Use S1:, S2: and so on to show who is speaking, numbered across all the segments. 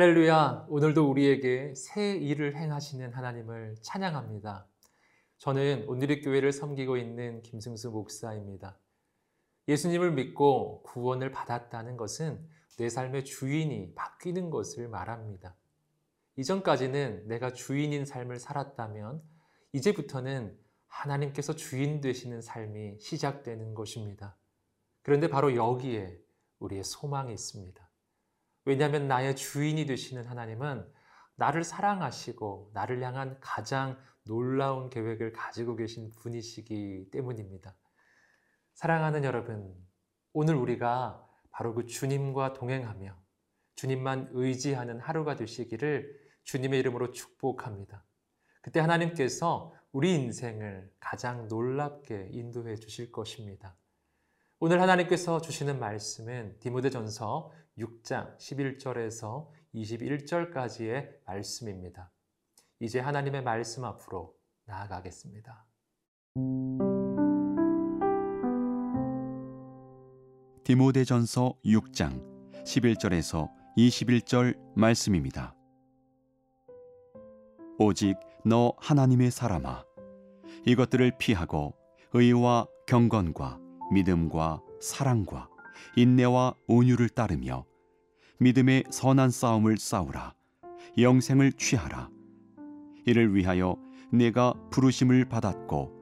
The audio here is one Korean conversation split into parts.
S1: 할렐루야! 오늘도 우리에게 새 일을 행하시는 하나님을 찬양합니다. 저는 오늘의 교회를 섬기고 있는 김승수 목사입니다. 예수님을 믿고 구원을 받았다는 것은 내 삶의 주인이 바뀌는 것을 말합니다. 이전까지는 내가 주인인 삶을 살았다면 이제부터는 하나님께서 주인 되시는 삶이 시작되는 것입니다. 그런데 바로 여기에 우리의 소망이 있습니다. 왜냐하면 나의 주인이 되시는 하나님은 나를 사랑하시고 나를 향한 가장 놀라운 계획을 가지고 계신 분이시기 때문입니다. 사랑하는 여러분, 오늘 우리가 바로 그 주님과 동행하며 주님만 의지하는 하루가 되시기를 주님의 이름으로 축복합니다. 그때 하나님께서 우리 인생을 가장 놀랍게 인도해 주실 것입니다. 오늘 하나님께서 주시는 말씀은 디모데전서 6장 11절에서 21절까지의 말씀입니다. 이제 하나님의 말씀 앞으로 나아가겠습니다.
S2: 디모데전서 6장 11절에서 21절 말씀입니다. 오직 너 하나님의 사람아 이것들을 피하고 의와 경건과 믿음과 사랑과 인내와 온유를 따르며 믿음의 선한 싸움을 싸우라 영생을 취하라. 이를 위하여 내가 부르심을 받았고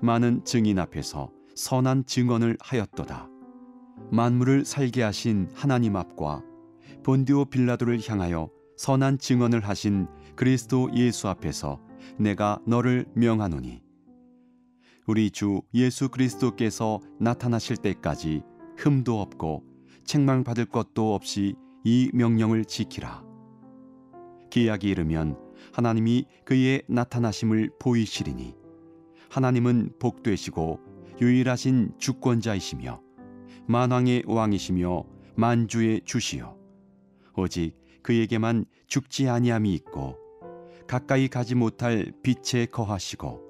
S2: 많은 증인 앞에서 선한 증언을 하였도다. 만물을 살게 하신 하나님 앞과 본디오 빌라도를 향하여 선한 증언을 하신 그리스도 예수 앞에서 내가 너를 명하노니 우리 주 예수 그리스도께서 나타나실 때까지 흠도 없고 책망받을 것도 없이 이 명령을 지키라. 기약이 이르면 하나님이 그의 나타나심을 보이시리니 하나님은 복되시고 유일하신 주권자이시며 만왕의 왕이시며 만주의 주시요 오직 그에게만 죽지 아니함이 있고 가까이 가지 못할 빛에 거하시고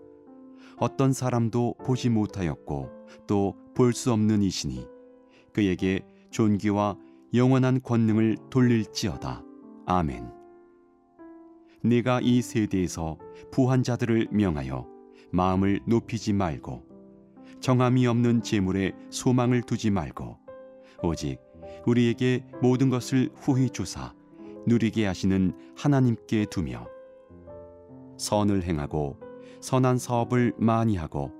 S2: 어떤 사람도 보지 못하였고 또 볼 수 없는 이시니 그에게 존귀와 영원한 권능을 돌릴지어다. 아멘. 네가 이 세대에서 부한 자들을 명하여 마음을 높이지 말고 정함이 없는 재물에 소망을 두지 말고 오직 우리에게 모든 것을 후히 주사 누리게 하시는 하나님께 두며 선을 행하고 선한 사업을 많이 하고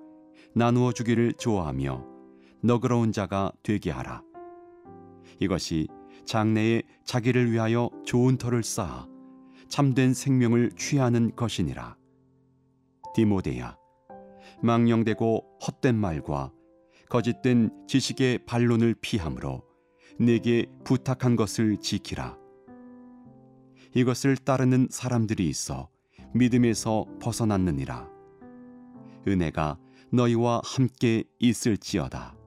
S2: 나누어 주기를 좋아하며 너그러운 자가 되게 하라. 이것이 장래에 자기를 위하여 좋은 터를 쌓아 참된 생명을 취하는 것이니라. 디모데야, 망령되고 헛된 말과 거짓된 지식의 반론을 피함으로 내게 부탁한 것을 지키라. 이것을 따르는 사람들이 있어 믿음에서 벗어났느니라. 은혜가 너희와 함께 있을지어다.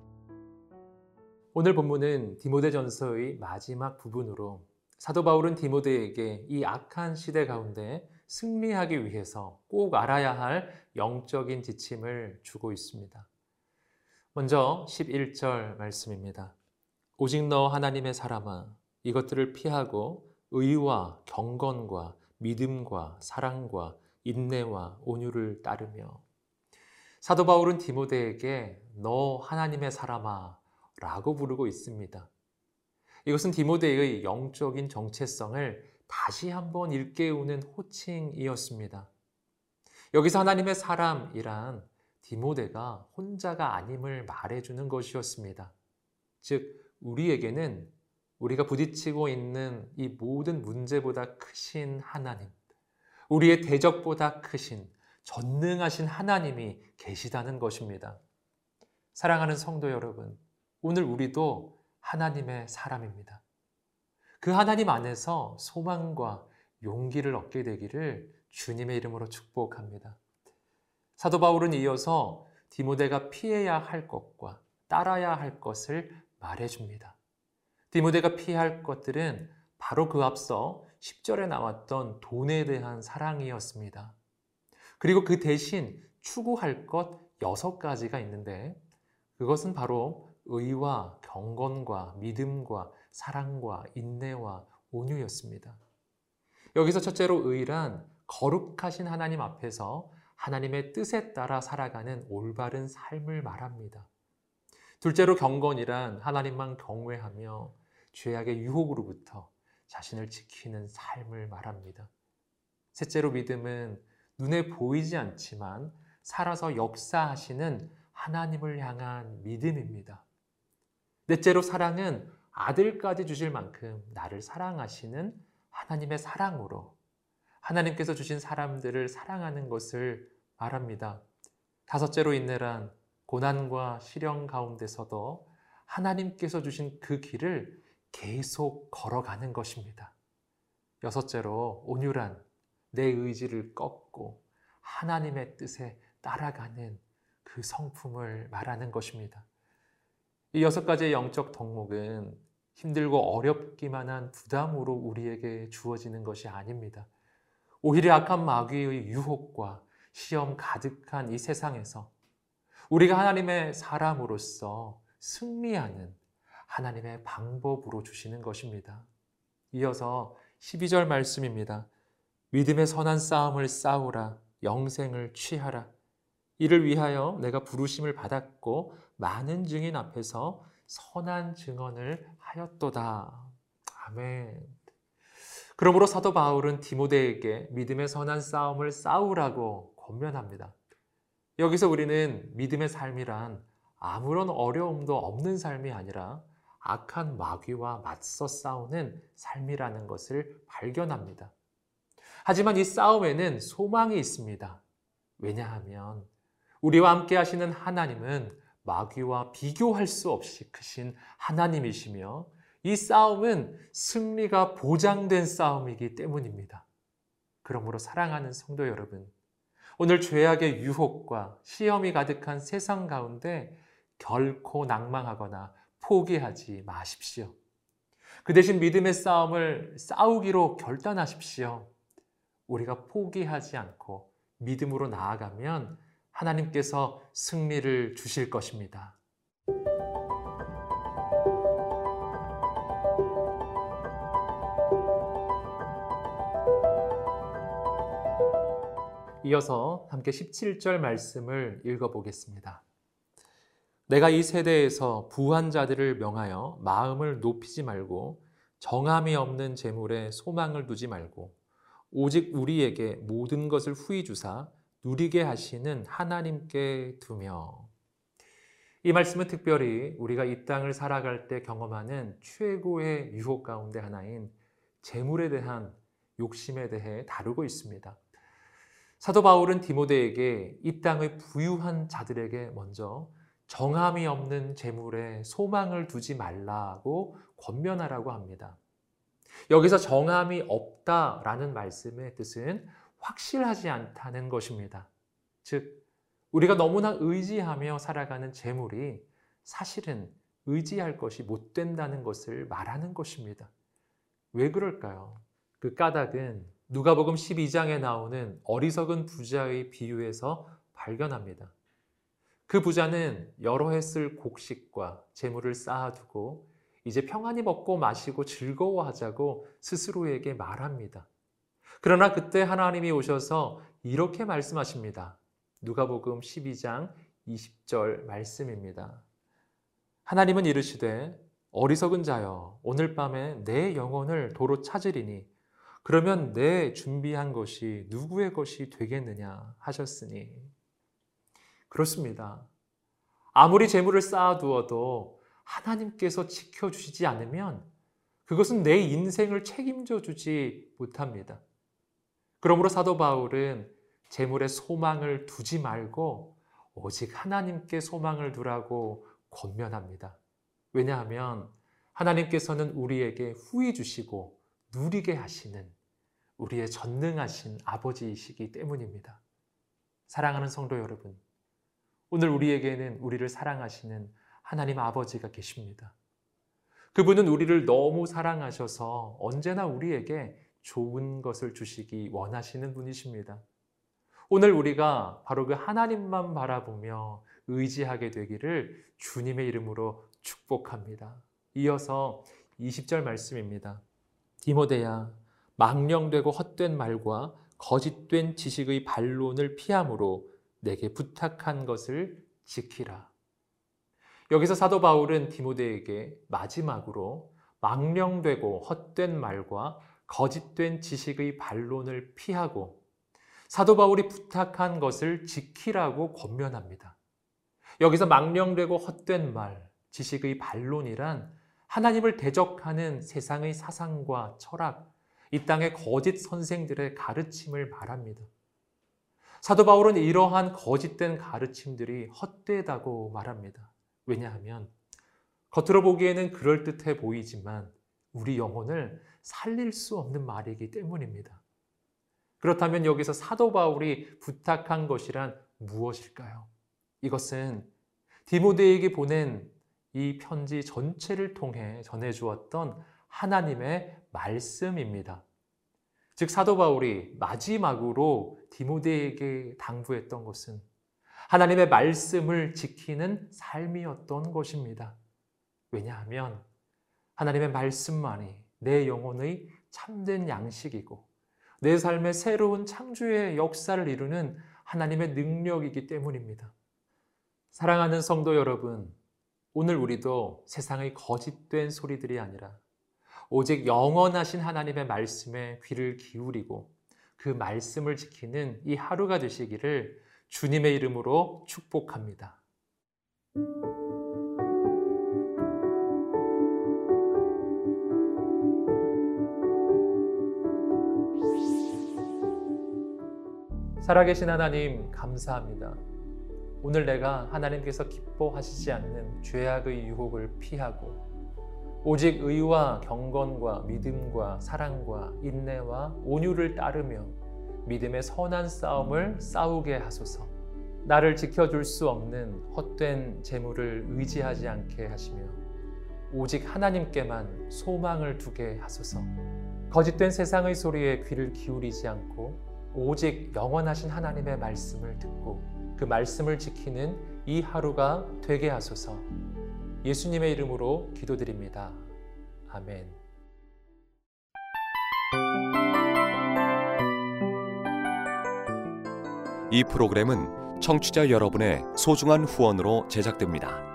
S1: 오늘 본문은 디모데전서의 마지막 부분으로 사도 바울은 디모데에게 이 악한 시대 가운데 승리하기 위해서 꼭 알아야 할 영적인 지침을 주고 있습니다. 먼저 11절 말씀입니다. 오직 너 하나님의 사람아 이것들을 피하고 의와 경건과 믿음과 사랑과 인내와 온유를 따르며 사도 바울은 디모데에게 너 하나님의 사람아 라고 부르고 있습니다. 이것은 디모데의 영적인 정체성을 다시 한번 일깨우는 호칭이었습니다. 여기서 하나님의 사람이란 디모데가 혼자가 아님을 말해주는 것이었습니다. 즉, 우리에게는 우리가 부딪히고 있는 이 모든 문제보다 크신 하나님, 우리의 대적보다 크신 전능하신 하나님이 계시다는 것입니다. 사랑하는 성도 여러분, 오늘 우리도 하나님의 사람입니다. 그 하나님 안에서 소망과 용기를 얻게 되기를 주님의 이름으로 축복합니다. 사도 바울은 이어서 디모데가 피해야 할 것과 따라야 할 것을 말해줍니다. 디모데가 피할 것들은 바로 그 앞서 10절에 나왔던 돈에 대한 사랑이었습니다. 그리고 그 대신 추구할 것 여섯 가지가 있는데 그것은 바로 의와 경건과 믿음과 사랑과 인내와 온유였습니다. 여기서 첫째로 의란 거룩하신 하나님 앞에서 하나님의 뜻에 따라 살아가는 올바른 삶을 말합니다. 둘째로 경건이란 하나님만 경외하며 죄악의 유혹으로부터 자신을 지키는 삶을 말합니다. 셋째로 믿음은 눈에 보이지 않지만 살아서 역사하시는 하나님을 향한 믿음입니다. 넷째로 사랑은 아들까지 주실 만큼 나를 사랑하시는 하나님의 사랑으로 하나님께서 주신 사람들을 사랑하는 것을 말합니다. 다섯째로 인내란 고난과 시련 가운데서도 하나님께서 주신 그 길을 계속 걸어가는 것입니다. 여섯째로 온유란 내 의지를 꺾고 하나님의 뜻에 따라가는 그 성품을 말하는 것입니다. 이 여섯 가지의 영적 덕목은 힘들고 어렵기만 한 부담으로 우리에게 주어지는 것이 아닙니다. 오히려 악한 마귀의 유혹과 시험 가득한 이 세상에서 우리가 하나님의 사람으로서 승리하는 하나님의 방법으로 주시는 것입니다. 이어서 12절 말씀입니다. 믿음의 선한 싸움을 싸우라, 영생을 취하라. 이를 위하여 내가 부르심을 받았고 많은 증인 앞에서 선한 증언을 하였도다. 아멘. 그러므로 사도 바울은 디모데에게 믿음의 선한 싸움을 싸우라고 권면합니다. 여기서 우리는 믿음의 삶이란 아무런 어려움도 없는 삶이 아니라 악한 마귀와 맞서 싸우는 삶이라는 것을 발견합니다. 하지만 이 싸움에는 소망이 있습니다. 왜냐하면 우리와 함께 하시는 하나님은 마귀와 비교할 수 없이 크신 하나님이시며 이 싸움은 승리가 보장된 싸움이기 때문입니다. 그러므로 사랑하는 성도 여러분, 오늘 죄악의 유혹과 시험이 가득한 세상 가운데 결코 낭망하거나 포기하지 마십시오. 그 대신 믿음의 싸움을 싸우기로 결단하십시오. 우리가 포기하지 않고 믿음으로 나아가면 하나님께서 승리를 주실 것입니다. 이어서 함께 17절 말씀을 읽어보겠습니다. 내가 이 세대에서 부한 자들을 명하여 마음을 높이지 말고 정함이 없는 재물에 소망을 두지 말고 오직 우리에게 모든 것을 후히 주사 누리게 하시는 하나님께 두며 이 말씀은 특별히 우리가 이 땅을 살아갈 때 경험하는 최고의 유혹 가운데 하나인 재물에 대한 욕심에 대해 다루고 있습니다. 사도 바울은 디모데에게 이 땅의 부유한 자들에게 먼저 정함이 없는 재물에 소망을 두지 말라고 권면하라고 합니다. 여기서 정함이 없다라는 말씀의 뜻은 확실하지 않다는 것입니다. 즉, 우리가 너무나 의지하며 살아가는 재물이 사실은 의지할 것이 못 된다는 것을 말하는 것입니다. 왜 그럴까요? 그 까닭은 누가복음 12장에 나오는 어리석은 부자의 비유에서 발견합니다. 그 부자는 여러 해 쓸 곡식과 재물을 쌓아두고 이제 평안히 먹고 마시고 즐거워하자고 스스로에게 말합니다. 그러나 그때 하나님이 오셔서 이렇게 말씀하십니다. 누가복음 12장 20절 말씀입니다. 하나님은 이르시되 어리석은 자여 오늘 밤에 내 영혼을 도로 찾으리니 그러면 내 준비한 것이 누구의 것이 되겠느냐 하셨으니 그렇습니다. 아무리 재물을 쌓아두어도 하나님께서 지켜주시지 않으면 그것은 내 인생을 책임져 주지 못합니다. 그러므로 사도 바울은 재물에 소망을 두지 말고 오직 하나님께 소망을 두라고 권면합니다. 왜냐하면 하나님께서는 우리에게 후히 주시고 누리게 하시는 우리의 전능하신 아버지이시기 때문입니다. 사랑하는 성도 여러분, 오늘 우리에게는 우리를 사랑하시는 하나님 아버지가 계십니다. 그분은 우리를 너무 사랑하셔서 언제나 우리에게 좋은 것을 주시기 원하시는 분이십니다. 오늘 우리가 바로 그 하나님만 바라보며 의지하게 되기를 주님의 이름으로 축복합니다. 이어서 20절 말씀입니다. 디모데야 망령되고 헛된 말과 거짓된 지식의 반론을 피함으로 내게 부탁한 것을 지키라. 여기서 사도 바울은 디모데에게 마지막으로 망령되고 헛된 말과 거짓된 지식의 반론을 피하고 사도 바울이 부탁한 것을 지키라고 권면합니다. 여기서 망령되고 헛된 말, 지식의 반론이란 하나님을 대적하는 세상의 사상과 철학, 이 땅의 거짓 선생들의 가르침을 말합니다. 사도 바울은 이러한 거짓된 가르침들이 헛되다고 말합니다. 왜냐하면 겉으로 보기에는 그럴듯해 보이지만 우리 영혼을 살릴 수 없는 말이기 때문입니다. 그렇다면 여기서 사도 바울이 부탁한 것이란 무엇일까요? 이것은 디모데에게 보낸 이 편지 전체를 통해 전해주었던 하나님의 말씀입니다. 즉 사도 바울이 마지막으로 디모데에게 당부했던 것은 하나님의 말씀을 지키는 삶이었던 것입니다. 왜냐하면 하나님의 말씀만이 내 영혼의 참된 양식이고 내 삶의 새로운 창조의 역사를 이루는 하나님의 능력이기 때문입니다. 사랑하는 성도 여러분, 오늘 우리도 세상의 거짓된 소리들이 아니라 오직 영원하신 하나님의 말씀에 귀를 기울이고 그 말씀을 지키는 이 하루가 되시기를 주님의 이름으로 축복합니다. 살아계신 하나님, 감사합니다. 오늘 내가 하나님께서 기뻐하시지 않는 죄악의 유혹을 피하고 오직 의와 경건과 믿음과 사랑과 인내와 온유를 따르며 믿음의 선한 싸움을 싸우게 하소서. 나를 지켜줄 수 없는 헛된 재물을 의지하지 않게 하시며 오직 하나님께만 소망을 두게 하소서. 거짓된 세상의 소리에 귀를 기울이지 않고 오직 영원하신 하나님의 말씀을 듣고 그 말씀을 지키는 이 하루가 되게 하소서. 예수님의 이름으로 기도드립니다. 아멘.
S3: 이 프로그램은 청취자 여러분의 소중한 후원으로 제작됩니다.